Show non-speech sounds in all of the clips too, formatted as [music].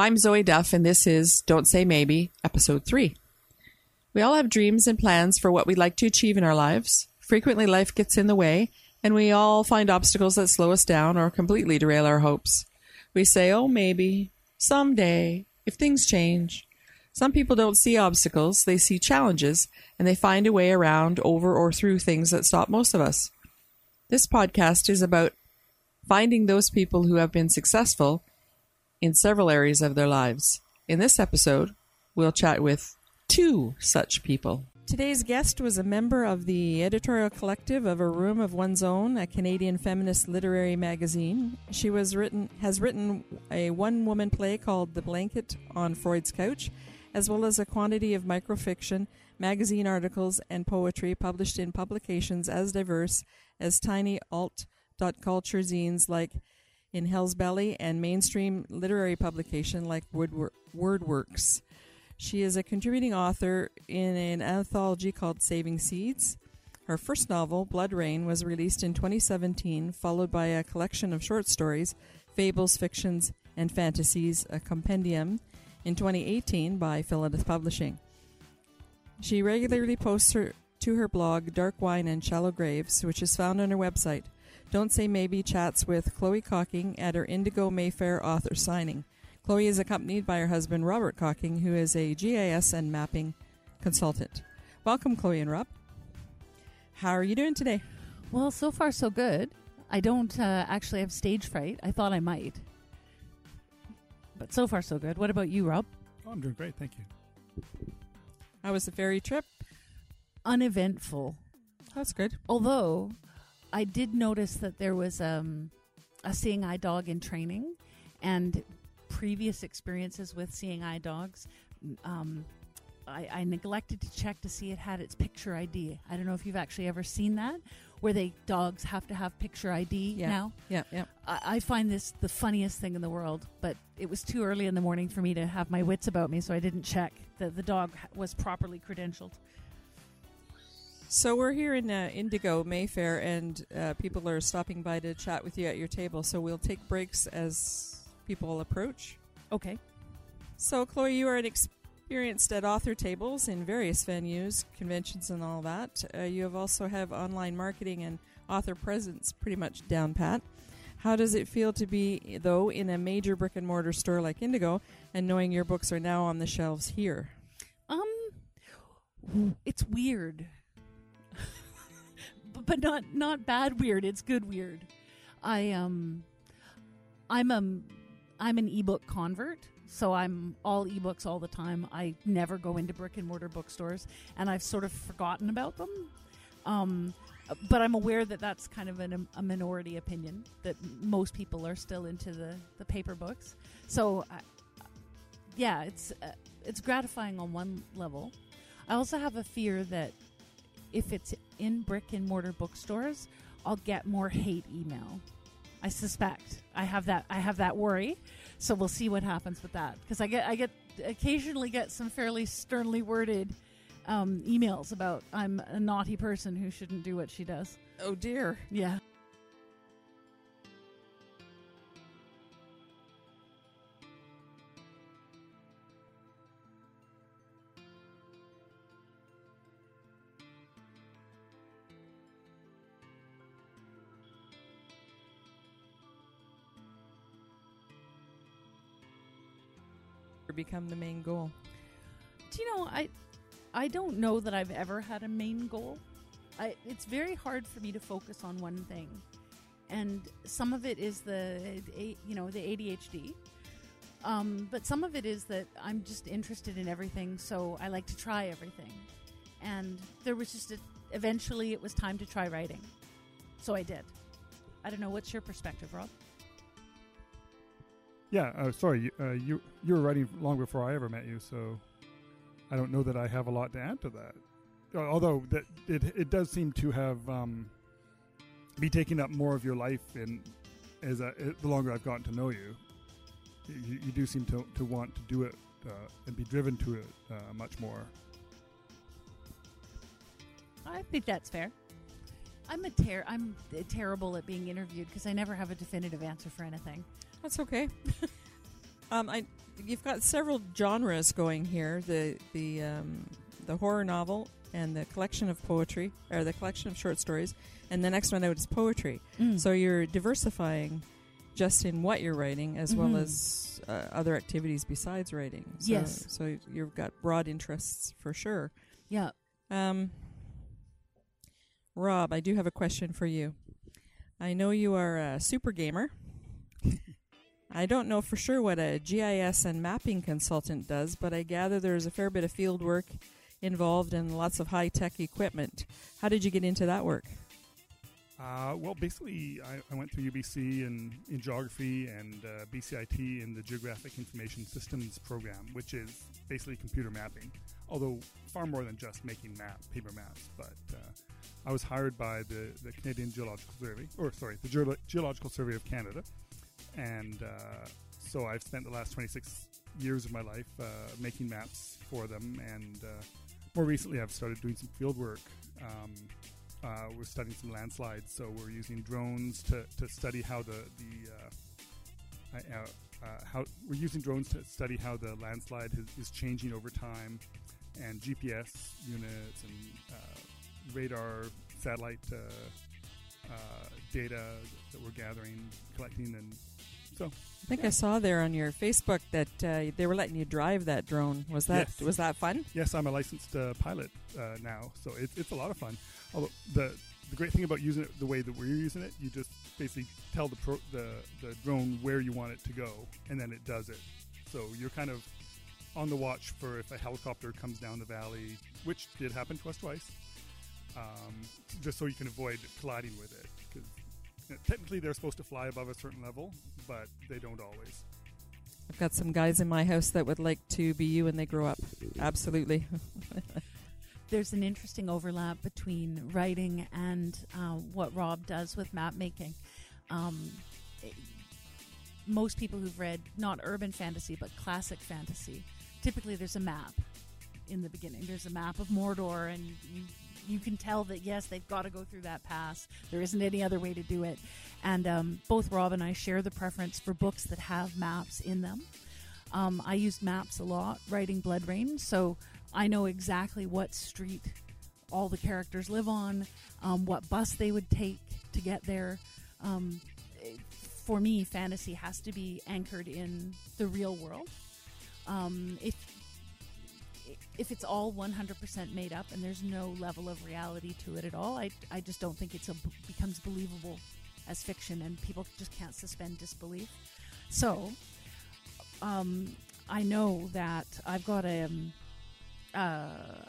I'm Zoe Duff, and this is Don't Say Maybe, Episode 3. We all have dreams and plans for what we'd like to achieve in our lives. Frequently, life gets in the way, and we all find obstacles that slow us down or completely derail our hopes. We say, oh, maybe, someday, if things change. Some people don't see obstacles, they see challenges, and they find a way around, over, or through things that stop most of us. This podcast is about finding those people who have been successful in several areas of their lives. In this episode, we'll chat with two such people. Today's guest was a member of the editorial collective of A Room of One's Own, a Canadian feminist literary magazine. She was written has written a one-woman play called The Blanket on Freud's Couch, as well as a quantity of microfiction, magazine articles, and poetry published in publications as diverse as tiny alt culture zines like in Hell's Belly and mainstream literary publication like Woodwor- Wordworks. She is a contributing author in an anthology called Saving Seeds. Her first novel, Blood Rain, was released in 2017, followed by a collection of short stories, fables, fictions, and fantasies, a compendium, in 2018 by Philidith Publishing. She regularly posts her, to her blog Dark Wine and Shallow Graves, which is found on her website. Don't Say Maybe chats with Chloe Cocking at her Indigo Mayfair author signing. Chloe is accompanied by her husband Robert Cocking, who is a GIS and mapping consultant. Welcome, Chloe and Rob. How are you doing today? Well, so far so good. I don't uh, actually have stage fright. I thought I might, but so far so good. What about you, Rob? Oh, I'm doing great, thank you. How was the ferry trip? Uneventful. That's good. Although I did notice that there was um, a seeing eye dog in training, and previous experiences with seeing eye dogs. Um, I, I, neglected to check to see it had its picture ID. I don't know if you've actually ever seen that, where they dogs have to have picture ID yeah. now. Yeah, yeah. I, I, find this the funniest thing in the world, but it was too early in the morning for me to have my wits about me, so I didn't check that the dog was properly credentialed. So we're here in uh, Indigo Mayfair, and uh, people are stopping by to chat with you at your table. So we'll take breaks as people approach. Okay. So, Chloe, you are an experienced at author tables in various venues, conventions, and all that. Uh, you have also have online marketing and author presence pretty much down pat. How does it feel to be, though, in a major brick and mortar store like Indigo, and knowing your books are now on the shelves here? Um, it's weird [laughs] but not not bad weird. It's good weird. I um, I'm a I'm an ebook convert, so I'm all ebooks all the time. I never go into brick and mortar bookstores, and I've sort of forgotten about them. Um, but I'm aware that that's kind of an, a minority opinion that most people are still into the the paper books. So, I, yeah, it's uh, it's gratifying on one level. I also have a fear that if it's in brick and mortar bookstores, I'll get more hate email. I suspect. I have that I have that worry. So we'll see what happens with that because I get I get occasionally get some fairly sternly worded um, emails about I'm a naughty person who shouldn't do what she does. Oh dear. Yeah. Become the main goal? Do you know, I I don't know that I've ever had a main goal. I, it's very hard for me to focus on one thing, and some of it is the you know the ADHD, um, but some of it is that I'm just interested in everything, so I like to try everything. And there was just a, eventually it was time to try writing, so I did. I don't know. What's your perspective, Rob? Yeah, uh, sorry, uh, you you were writing long before I ever met you, so I don't know that I have a lot to add to that. Uh, although that it it does seem to have um, be taking up more of your life, and as I, the longer I've gotten to know you, you, you do seem to to want to do it uh, and be driven to it uh, much more. I think that's fair. I'm a ter- I'm terrible at being interviewed because I never have a definitive answer for anything. That's okay. [laughs] Um, I you've got several genres going here. The the um, the horror novel and the collection of poetry or the collection of short stories, and the next one out is poetry. Mm. So you're diversifying just in what you're writing as well Mhm. as uh, other activities besides writing. So, Yes. So you've got broad interests for sure. yeah. Um, Rob, I do have a question for you. I know you are a super gamer. I don't know for sure what a GIS and mapping consultant does, but I gather there's a fair bit of field work involved and lots of high tech equipment. How did you get into that work? Uh, well, basically, I, I went through UBC in, in geography and uh, BCIT in the Geographic Information Systems program, which is basically computer mapping, although far more than just making map, paper maps. But uh, I was hired by the, the Canadian Geological Survey, or sorry, the Geolo- Geological Survey of Canada. And uh, so I've spent the last 26 years of my life uh, making maps for them. And uh, more recently, I've started doing some field work. Um, uh, we're studying some landslides, so we're using drones to, to study how the the uh, uh, how we're using drones to study how the landslide is, is changing over time, and GPS units and radar satellite data that we're gathering, collecting, and so I think I saw there on your Facebook that uh, they were letting you drive that drone. Was that Yes. was that fun? Yes, I'm a licensed uh, pilot uh, now, so it, it's a lot of fun. Although the the great thing about using it the way that we're using it, you just basically tell the pro, the the drone where you want it to go, and then it does it. So you're kind of on the watch for if a helicopter comes down the valley, which did happen to us twice, um, just so you can avoid colliding with it. Because technically they're supposed to fly above a certain level, but they don't always. I've got some guys in my house that would like to be you when they grow up. Absolutely. [laughs] There's an interesting overlap between writing and uh, what Rob does with map making. Um, it- most people who've read not urban fantasy but classic fantasy, typically there's a map in the beginning. There's a map of Mordor, and you you can tell that yes, they've got to go through that pass. There isn't any other way to do it. And um, both Rob and I share the preference for books that have maps in them. Um, I used maps a lot writing Blood Rain, so I know exactly what street all the characters live on, um, what bus they would take to get there. Um, for me, fantasy has to be anchored in the real world. Um, if if it's all 100% made up and there's no level of reality to it at all, I, I just don't think it's a, becomes believable as fiction, and people just can't suspend disbelief. So, um, I know that I've got a um, uh,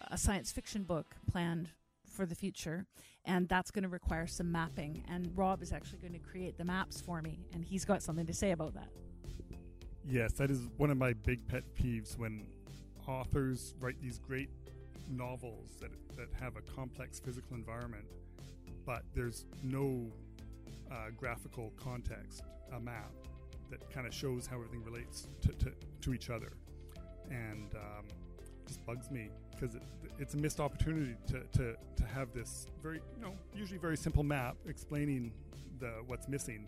a science fiction book planned for the future, and that's going to require some mapping. And Rob is actually going to create the maps for me, and he's got something to say about that. Yes, that is one of my big pet peeves when authors write these great novels that, that have a complex physical environment, but there's no uh, graphical context, a map that kind of shows how everything relates to, to, to each other. And um, just bugs me because it, it's a missed opportunity to, to, to have this very, you know, usually very simple map explaining the what's missing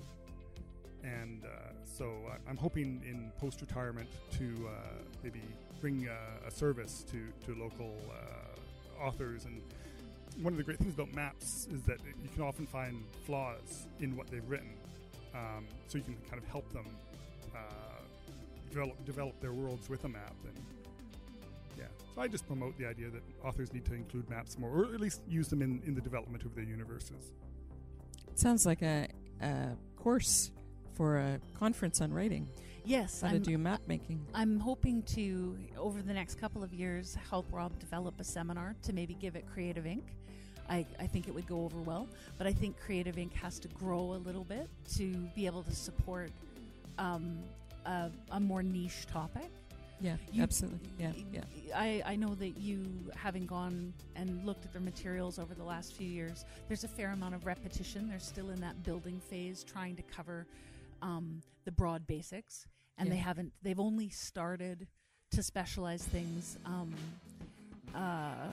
and uh, so I'm hoping in post retirement to uh, maybe bring uh, a service to to local uh, authors. And one of the great things about maps is that you can often find flaws in what they've written, um, so you can kind of help them uh, develop develop their worlds with a map. And yeah, so I just promote the idea that authors need to include maps more, or at least use them in, in the development of their universes. Sounds like a, a course for a conference on writing. Yes, How I'm, do map making. I'm hoping to, over the next couple of years, help Rob develop a seminar to maybe give it Creative Ink. I, I think it would go over well, but I think Creative Ink. has to grow a little bit to be able to support um, a, a more niche topic. Yeah, You- absolutely. Yeah, yeah. I, I know that you, having gone and looked at their materials over the last few years, there's a fair amount of repetition. They're still in that building phase, trying to cover um, the broad basics, and they haven't. They've only started to specialize things um, uh,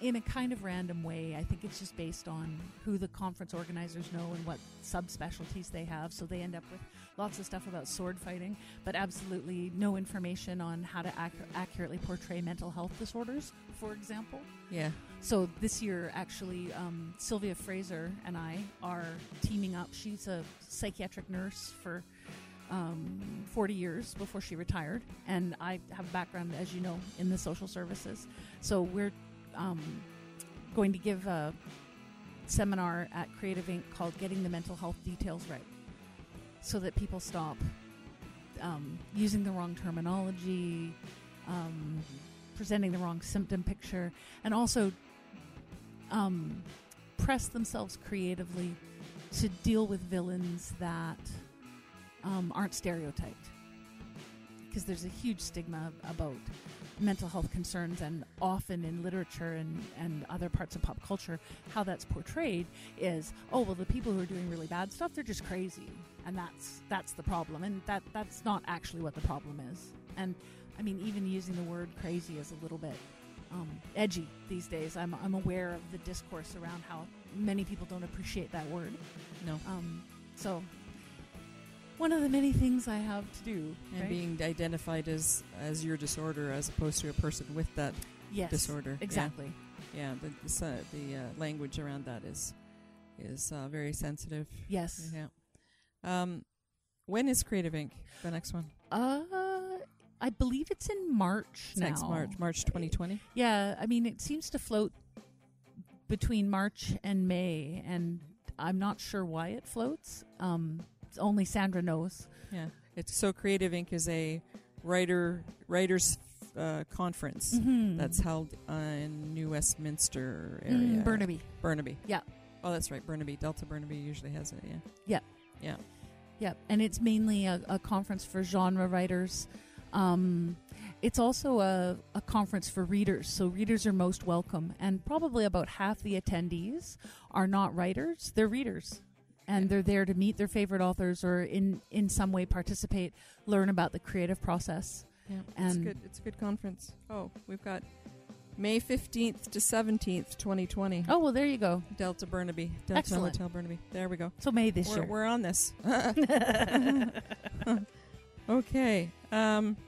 in a kind of random way. I think it's just based on who the conference organizers know and what subspecialties they have. So they end up with lots of stuff about sword fighting, but absolutely no information on how to ac- accurately portray mental health disorders, for example. Yeah. So this year, actually, um, Sylvia Fraser and I are teaming up. She's a psychiatric nurse for um, 40 years before she retired, and I have a background, as you know, in the social services. So we're um, going to give a seminar at Creative Ink. called "Getting the Mental Health Details Right," so that people stop um, using the wrong terminology. Um, presenting the wrong symptom picture, and also um, press themselves creatively to deal with villains that um, aren't stereotyped. Because there's a huge stigma about mental health concerns, and often in literature and, and other parts of pop culture, how that's portrayed is, oh well, the people who are doing really bad stuff, they're just crazy, and that's that's the problem, and that that's not actually what the problem is. And I mean, even using the word crazy is a little bit um, edgy these days. I'm, I'm aware of the discourse around how many people don't appreciate that word. No. Um, so, one of the many things I have to do. And right? being identified as as your disorder as opposed to a person with that yes, disorder. Yeah. Exactly. Yeah, the the, uh, the uh, language around that is is uh, very sensitive. Yes. Yeah. Um, when is Creative Ink. The next one? Uh, I believe it's in March It's now. next March, March 2020. Yeah, I mean, it seems to float between March and May, and I'm not sure why it floats. Um, only Sandra knows. Yeah. It's so Creative Inc. is a writer writers uh, conference Mhm. that's held uh, in New Westminster area. Mm, Burnaby. Burnaby. Yeah. Oh, that's right. Burnaby. Delta Burnaby usually has it. Yeah. Yeah. Yeah. Yep, and it's mainly a, a conference for genre writers. Um, it's also a, a conference for readers, so readers are most welcome. And probably about half the attendees are not writers; they're readers, and they're there to meet their favorite authors or in in some way participate, learn about the creative process. Yeah. it's And- good. It's a good conference. Oh, we've got May 15th to 17th, 2020. Oh well, there you go. Delta Burnaby. Delta Excellent. Hotel Burnaby. There we go. So May this We're, year. we're on this. [laughs] [laughs] okay. Um,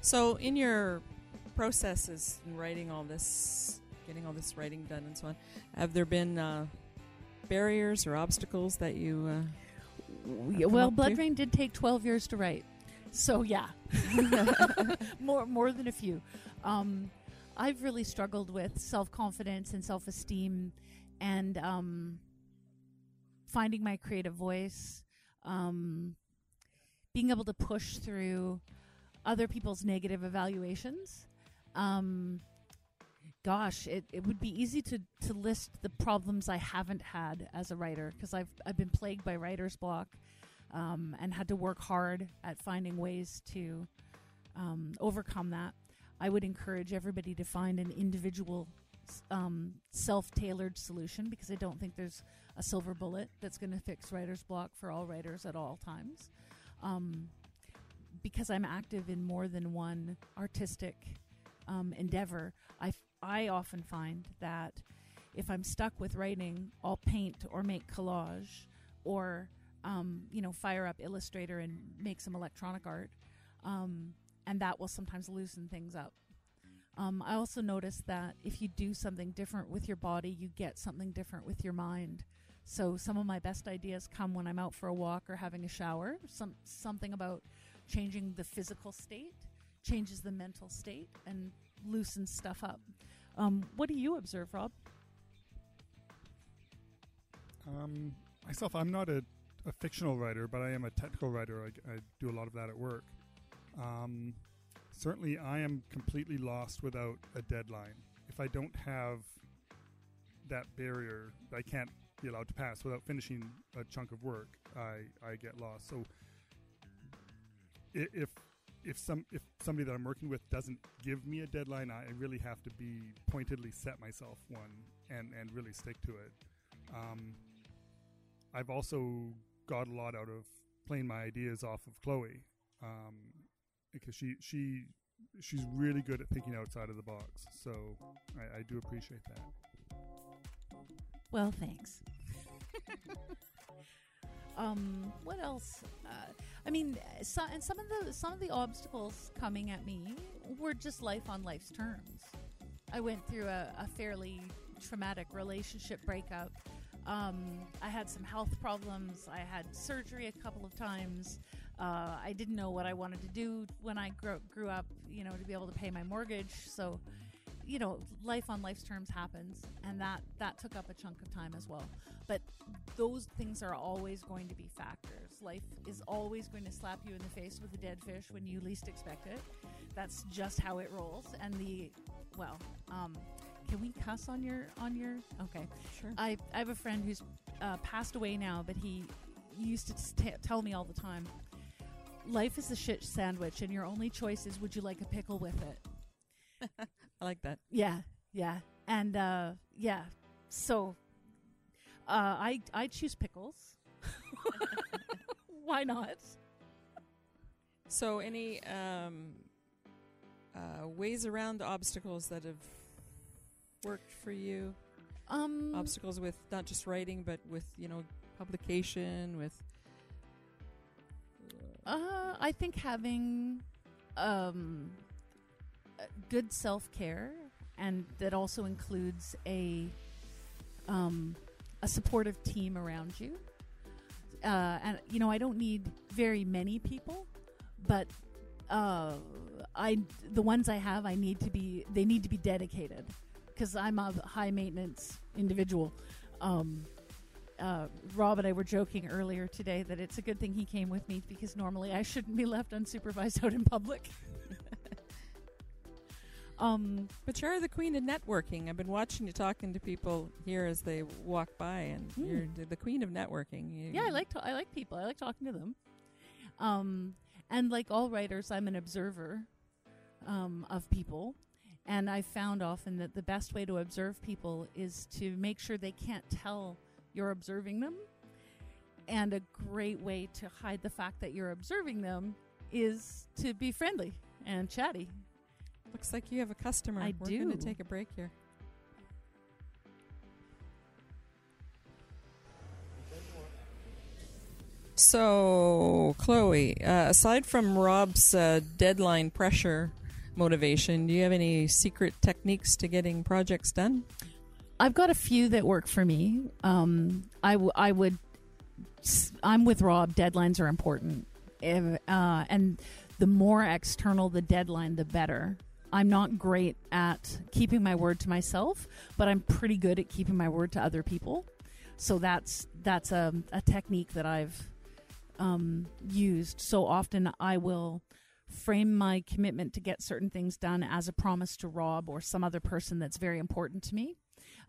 so, in your processes in writing all this, getting all this writing done and so on, have there been uh, barriers or obstacles that you. Uh, well, Blood to? Rain did take 12 years to write. So, yeah. [laughs] more more than a few. Um, I've really struggled with self-confidence and self-esteem and um, finding my creative voice, um, being able to push through other people's negative evaluations. Um, gosh, it, it would be easy to, to list the problems I haven't had as a writer because I've, I've been plagued by writer's block um, and had to work hard at finding ways to um, overcome that. I would encourage everybody to find an individual um, self tailored solution because I don't think there's a silver bullet that's going to fix writer's block for all writers at all times. Um, because I'm active in more than one artistic um, endeavor, I often find that if I'm stuck with writing, I'll paint or make collage or, um, you know, fire up Illustrator and make some electronic art. Um, and that will sometimes loosen things up. Um, I also notice that if you do something different with your body, you get something different with your mind. So some of my best ideas come when I'm out for a walk or having a shower. Some something about changing the physical state changes the mental state and loosens stuff up. Um, what do you observe, Rob? Um, myself, I'm not a, a fictional writer, but I am a technical writer. I, I do a lot of that at work. Um, certainly, I am completely lost without a deadline. If I don't have that barrier, I can't be allowed to pass without finishing a chunk of work. I, I get lost. So, if if some if somebody that I'm working with doesn't give me a deadline, I really have to be pointedly set myself one and and really stick to it. Um, I've also got a lot out of playing my ideas off of Chloe, um, because she she she's really good at thinking outside of the box. So I, I do appreciate that. Well, thanks. [laughs] um, what else? Uh, I mean, so, and some of the some of the obstacles coming at me were just life on life's terms. I went through a, a fairly traumatic relationship breakup. Um, I had some health problems. I had surgery a couple of times. Uh, I didn't know what I wanted to do when I grew, grew up, you know, to be able to pay my mortgage. So, you know, life on life's terms happens, and that that took up a chunk of time as well. But those things are always going to be factors. Life is always going to slap you in the face with a dead fish when you least expect it. That's just how it rolls. And the well, um, can we cuss on your on your? Okay, Sure. I I have a friend who's uh, passed away now, but he used to t- tell me all the time. Life is a shit sandwich, and your only choice is would you like a pickle with it? [laughs] I like that. Yeah, yeah, and uh, yeah. So, uh, I I choose pickles. [laughs] Why not? So, any um, uh, ways around obstacles that have worked for you? Um, Obstacles with not just writing, but with you know publication, with Uh, I think having um, uh, good self care, and that also includes a um, a supportive team around you. Uh, and you know, I don't need very many people, but uh, I the ones I have, I need to be they need to be dedicated because I'm a high maintenance individual. Um, uh, Rob and I were joking earlier today that it's a good thing he came with me because normally I shouldn't be left unsupervised [laughs] out in public. [laughs] um, But you're the queen of networking. I've been watching you talking to people here as they walk by, and Hmm. you're the- queen of networking. You, yeah, I like to, I like people. I like talking to them. Um, and like all writers, I'm an observer um, of people, and I found often that the best way to observe people is to make sure they can't tell you're observing them. And a great way to hide the fact that you're observing them is to be friendly and chatty. Looks like you have a customer. I We're going do. to take a break here. So, Chloe, uh, aside from Rob's uh, deadline pressure motivation, do you have any secret techniques to getting projects done? I've got a few that work for me. Um, I, w- I would. I'm with Rob. Deadlines are important, If- uh, and the more external the deadline, the better. I'm not great at keeping my word to myself, but I'm pretty good at keeping my word to other people. So that's that's a, a technique that I've um, used. So often I will frame my commitment to get certain things done as a promise to Rob or some other person that's very important to me.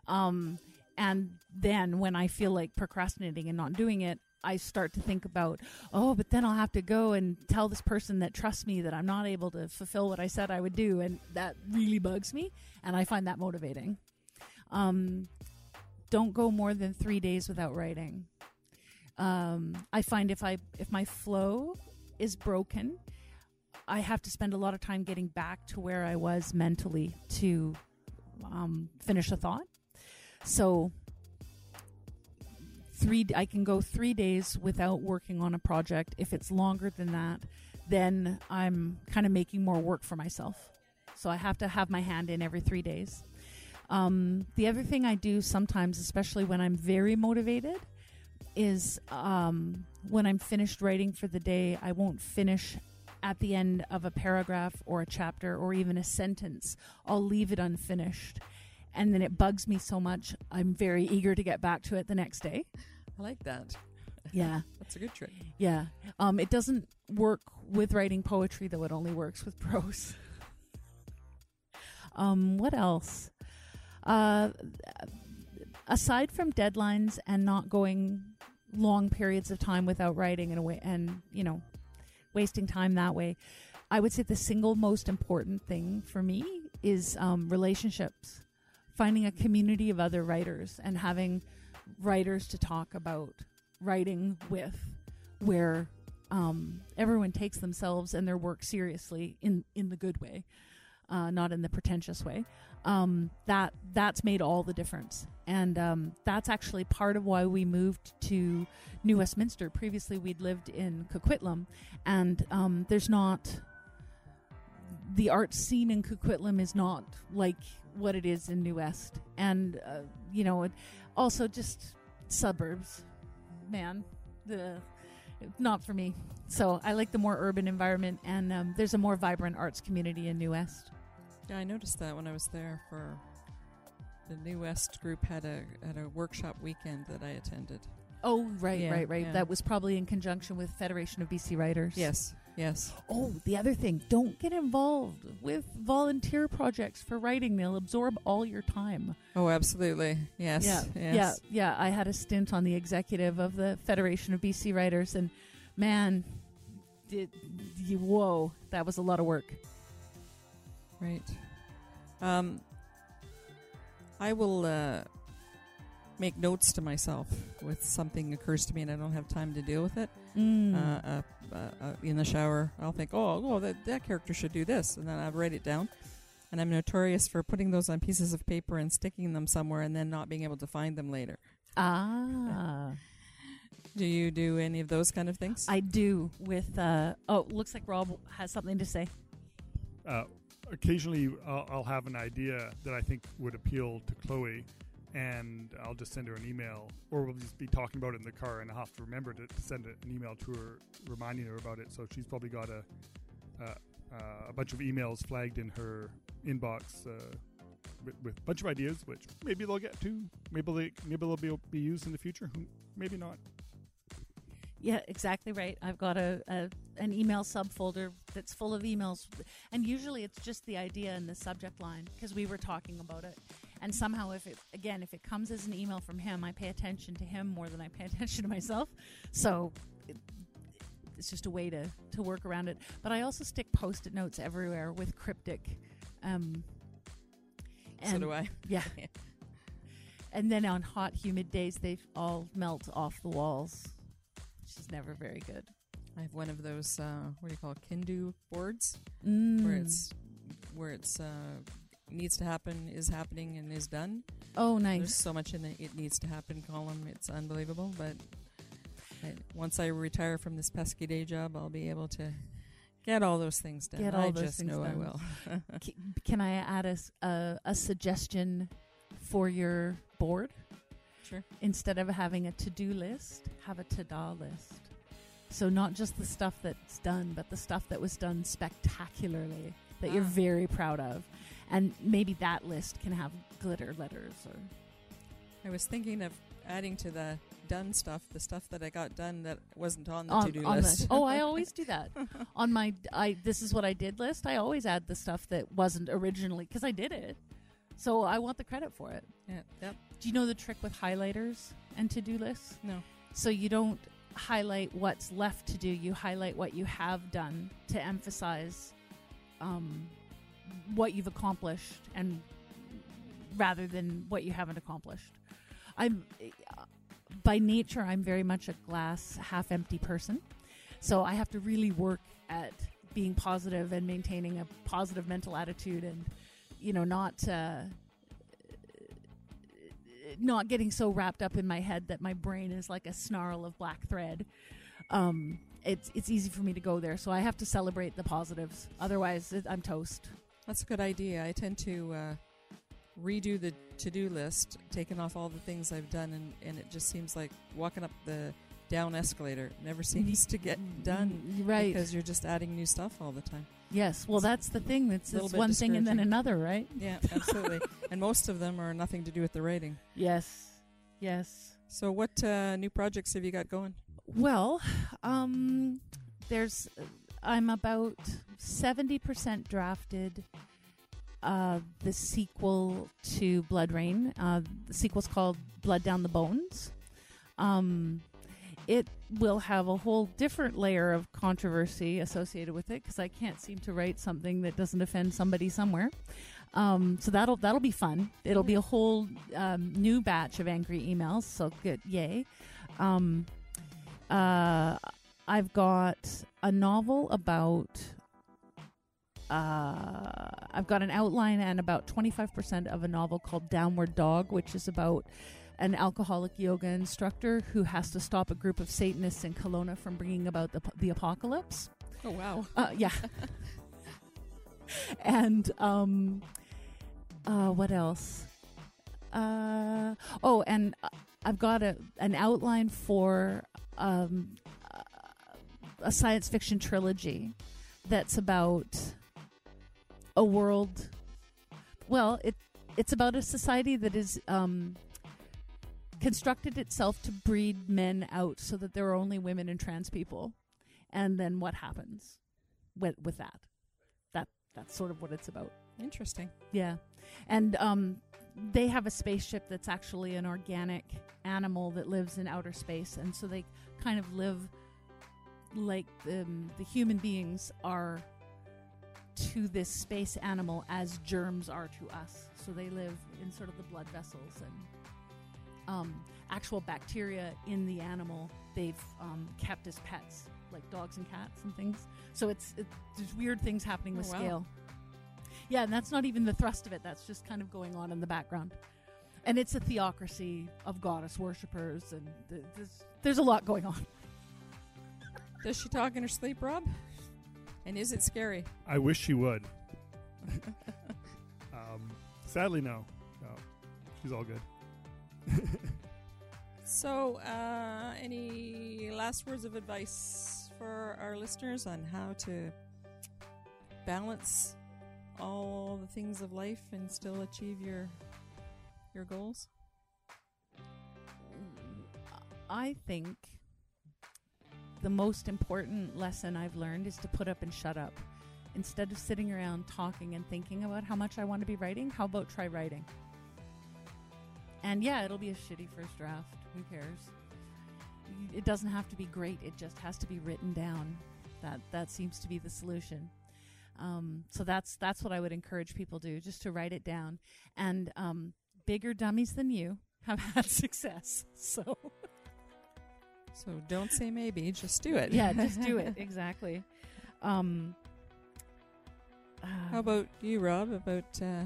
Um, and then when I feel like procrastinating and not doing it, I start to think about, oh, but then I'll have to go and tell this person that trusts me that I'm not able to fulfill what I said I would do. And that really bugs me. And I find that motivating. Um, don't go more than three days without writing. Um, I find if I if my flow is broken, I have to spend a lot of time getting back to where I was mentally to um, finish a thought. So three I can go 3 days without working on a project. If it's longer than that, then I'm kind of making more work for myself. So I have to have my hand in every 3 days. Um, the other thing I do sometimes, especially when I'm very motivated, is um, when I'm finished writing for the day, I won't finish at the end of a paragraph or a chapter or even a sentence. I'll leave it unfinished. And then it bugs me so much, I'm very eager to get back to it the next day. I like that. Yeah, [laughs] That's a good trick. yeah. Um, it doesn't work with writing poetry, though, it only works with [laughs] prose. um, what else? Uh, aside from deadlines and not going long periods of time without writing and away and you know wasting time that way i would say the single most important thing for me is um, relationships finding a community of other writers and having writers to talk about writing with where um, everyone takes themselves and their work seriously in in the good way, uh, not in the pretentious way. Um, that that's made all the difference, and um, that's actually part of why we moved to New Westminster. Previously, we'd lived in Coquitlam, and um, there's not the art scene in Coquitlam is not like what it is in New West, and uh, you know, also just suburbs. Man, the not for me. So I like the more urban environment, and um, there's a more vibrant arts community in New West. Yeah, I noticed that when I was there for the New West group had a had a workshop weekend that I attended. Oh, right, Yeah, right, right. yeah. That was probably in conjunction with Federation of BC Writers. Yes, yes. Oh, the other thing, don't get involved with volunteer projects for writing. They'll absorb all your time. Oh, absolutely. Yes. Yeah, yes. yeah, yeah. I had a stint on the executive of the Federation of BC Writers, and man, did whoa, that was a lot of work. Right. Um, I will uh, make notes to myself with something occurs to me and I don't have time to deal with it. Mm. Uh, uh, uh, uh, in the shower, I'll think, oh, oh, that that character should do this, and then I write it down. And I'm notorious for putting those on pieces of paper and sticking them somewhere, and then not being able to find them later. ah, Do you do any of those kind of things? I do. With uh, oh, looks like Rob has something to say. uh, occasionally I'll, I'll have an idea that I think would appeal to Chloe, and I'll just send her an email, or we'll just be talking about it in the car, and I'll have to remember to, to send an email to her reminding her about it. So she's probably got a uh, uh, a bunch of emails flagged in her inbox uh, with, with a bunch of ideas, which maybe they'll get to, maybe they maybe they'll be, be used in the future, maybe not. Yeah, exactly right. I've got a, a an email subfolder that's full of emails, and usually it's just the idea in the subject line because we were talking about it. And somehow, if it again, if it comes as an email from him, I pay attention to him more than I pay [laughs] attention to myself. So it, it's just a way to to work around it. But I also stick post-it notes everywhere with cryptic. Um, so do I. [laughs] Yeah. [laughs] and then on hot, humid days, they all melt off the walls, is never very good. I have one of those. Uh, what do you call it? Kindu boards, Mm. where it's where it's uh, needs to happen, is happening, and is done. oh nice! There's so much in the it needs to happen column. It's unbelievable. But I, once I retire from this pesky day job, I'll be able to get all those things done. Get all I those just things know I will. C- Can I add a a suggestion for your board? Sure. Instead of having a to do list, have a to da list. So, not just the stuff that's done, but the stuff that was done spectacularly that you're Ah. very proud of. And maybe that list can have glitter letters or. I was thinking of adding to the done stuff the stuff that I got done that wasn't on the to do list. The, oh, I [laughs] always do that [laughs] on my I. This is what I did list. I always add the stuff that wasn't originally because I did it, so I want the credit for it. yeah, yep. Do you know the trick with highlighters and to do lists? No. So you don't highlight what's left to do. You highlight what you have done to emphasize um, what you've accomplished, and rather than what you haven't accomplished. I'm uh, by nature I'm very much a glass half empty person, so I have to really work at being positive and maintaining a positive mental attitude, and you know not. Uh, not getting so wrapped up in my head that my brain is like a snarl of black thread. Um, it's it's easy for me to go there, so I have to celebrate the positives. Otherwise, it, I'm toast. That's a good idea. I tend to uh, redo the to do list, taking off all the things I've done, and, and it just seems like walking up the down escalator never seems to get done Mm, right? because you're just adding new stuff all the time. Yes. Well, that's the thing. It's, Little it's one thing and then another, right? Yeah, [laughs] absolutely. and most of them are nothing to do with the writing. Yes. Yes. So, what uh, new projects have you got going? Well, um, there's I'm about seventy percent drafted. Uh, the sequel to Blood Rain. Uh, the sequel's called Blood Down the Bones. Um, it will have a whole different layer of controversy associated with it because I can't seem to write something that doesn't offend somebody somewhere. Um, so that'll that'll be fun. It'll be a whole um, new batch of angry emails. So good, yay! Um, uh, I've got a novel about. Uh, I've got an outline and about 25% of a novel called Downward Dog, which is about an alcoholic yoga instructor who has to stop a group of Satanists in Kelowna from bringing about the, the apocalypse. Oh wow. Uh, yeah. [laughs] and um, uh, what else? Uh, oh, and uh, I've got a an outline for um, a science fiction trilogy that's about a world. Well, it it's about a society that is um, constructed itself to breed men out so that there are only women and trans people, and then what happens with with that? That that's sort of what it's about. Interesting. Yeah, and um, they have a spaceship that's actually an organic animal that lives in outer space, and so they kind of live like the, um, the human beings are to this space animal as germs are to us. So they live in sort of the blood vessels and um, actual bacteria in the animal they've um, kept as pets, like dogs and cats and things. So it's, it, there's weird things happening with Oh, wow. scale. Yeah, and that's not even the thrust of it. That's just kind of going on in the background. And it's a theocracy of goddess worshippers, and th- there's, there's a lot going on. [laughs] Does she talk in her sleep, Rob? And is it scary? I wish she would. [laughs] um, sadly, no. No, she's all good. So, uh, any last words of advice for our listeners on how to balance all the things of life and still achieve your your goals? I think the most important lesson I've learned is to put up and shut up. Instead of sitting around talking and thinking about how much I want to be writing, how about try writing? And yeah, it'll be a shitty first draft. Who cares? It doesn't have to be great. It just has to be written down. That that seems to be the solution. Um, so that's that's what I would encourage people to do, just to write it down. And um, bigger dummies than you have [laughs] had success. So So don't say maybe, just do it. yeah, just do it [laughs] exactly. Um, uh, How about you, Rob? About uh,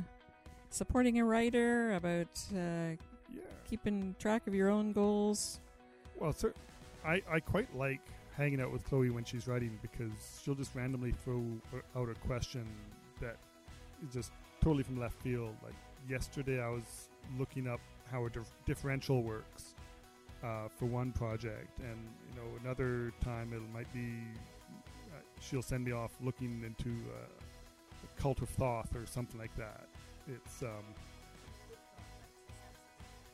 supporting a writer? About uh, Yeah. keeping track of your own goals? Well, sir, I, I quite like hanging out with Chloe when she's writing because she'll just randomly throw out a question that is just totally from left field. Like yesterday, I was looking up how a dif- differential works uh, for one project, and you know, another time it might be uh, she'll send me off looking into uh, a cult of Thoth or something like that. It's um,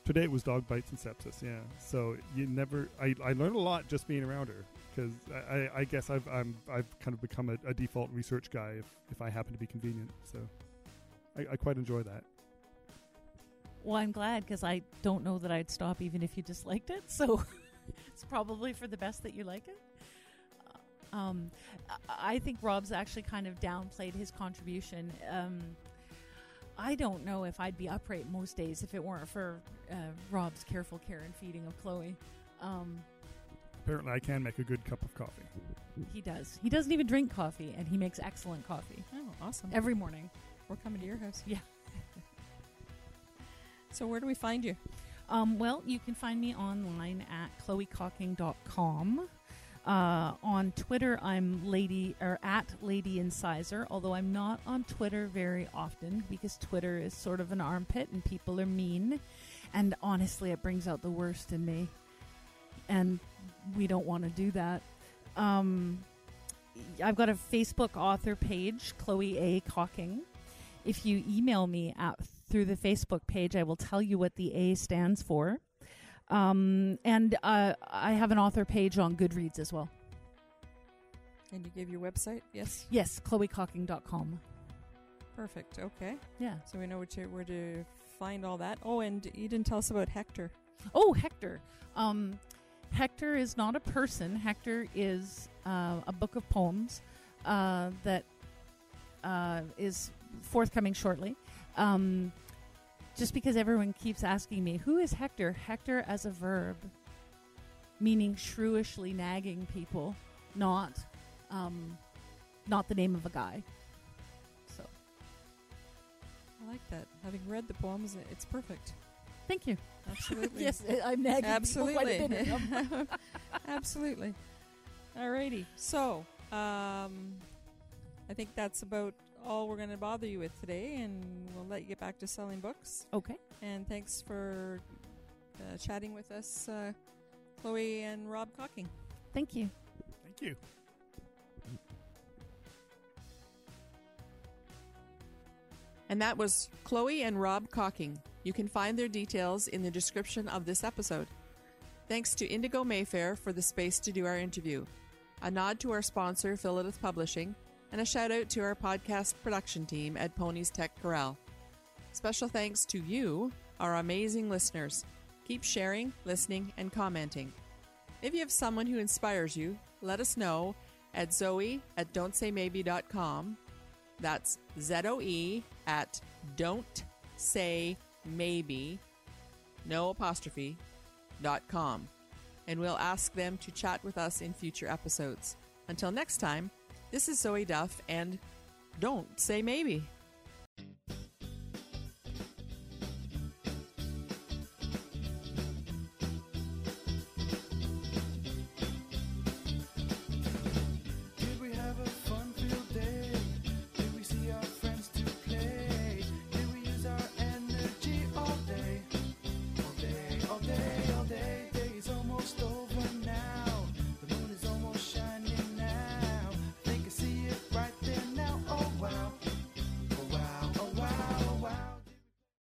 today it was dog bites and sepsis. Yeah, so you never. I, I learned a lot just being around her because I, I, guess I've I'm I've kind of become a, a default research guy if if I happen to be convenient. So I, I quite enjoy that. well, I'm glad because I don't know that I'd stop even if you disliked it. So [laughs] it's probably for the best that you like it. Um, I I think Rob's actually kind of downplayed his contribution. Um, I don't know if I'd be upright most days if it weren't for uh, Rob's careful care and feeding of Chloe. Um, Apparently, I can make a good cup of coffee. he does. He doesn't even drink coffee, and he makes excellent coffee Oh, awesome! every morning. We're coming to your house. Yeah. [laughs] so where do we find you? Um, well, you can find me online at chloecocking.com. Uh, on Twitter, I'm lady or at Lady Incisor, although I'm not on Twitter very often because Twitter is sort of an armpit and people are mean. And honestly, it brings out the worst in me. And we don't want to do that. Um, I've got a Facebook author page, Chloe A. Cocking. If you email me at through the Facebook page, I will tell you what the A stands for. Um, and uh, I have an author page on Goodreads as well. And you gave your website? Yes. Yes, chloecocking.com. Perfect. Okay. Yeah. So we know where to, where to find all that. Oh, and you didn't tell us about Hector. Oh, Hector. Um, Hector is not a person. Hector is uh, a book of poems uh, that uh, is forthcoming shortly. Um, just because everyone keeps asking me, who is Hector? Hector as a verb, meaning shrewishly nagging people not um, not the name of a guy. So I like that. Having read the poems, it's perfect. thank you. Absolutely. [laughs] yes, I'm nagging people quite a Absolutely. [laughs] [laughs] Absolutely. Alrighty. So, um, I think that's about all we're going to bother you with today, and we'll let you get back to selling books. Okay. And thanks for uh, chatting with us, uh, Chloe and Rob Cocking. Thank you. Thank you. And that was Chloe and Rob Cocking. You can find their details in the description of this episode. Thanks to Indigo Mayfair for the space to do our interview. A nod to our sponsor, Philidith Publishing, and a shout out to our podcast production team at Ponies Tech Corral. Special thanks to you, our amazing listeners. Keep sharing, listening, and commenting. If you have someone who inspires you, let us know at zoe at don'tsaymaybe.com. That's Z O E at don't say maybe, no apostrophe, dot com. And we'll ask them to chat with us in future episodes. Until next time, this is Zoe Duff, and don't say maybe.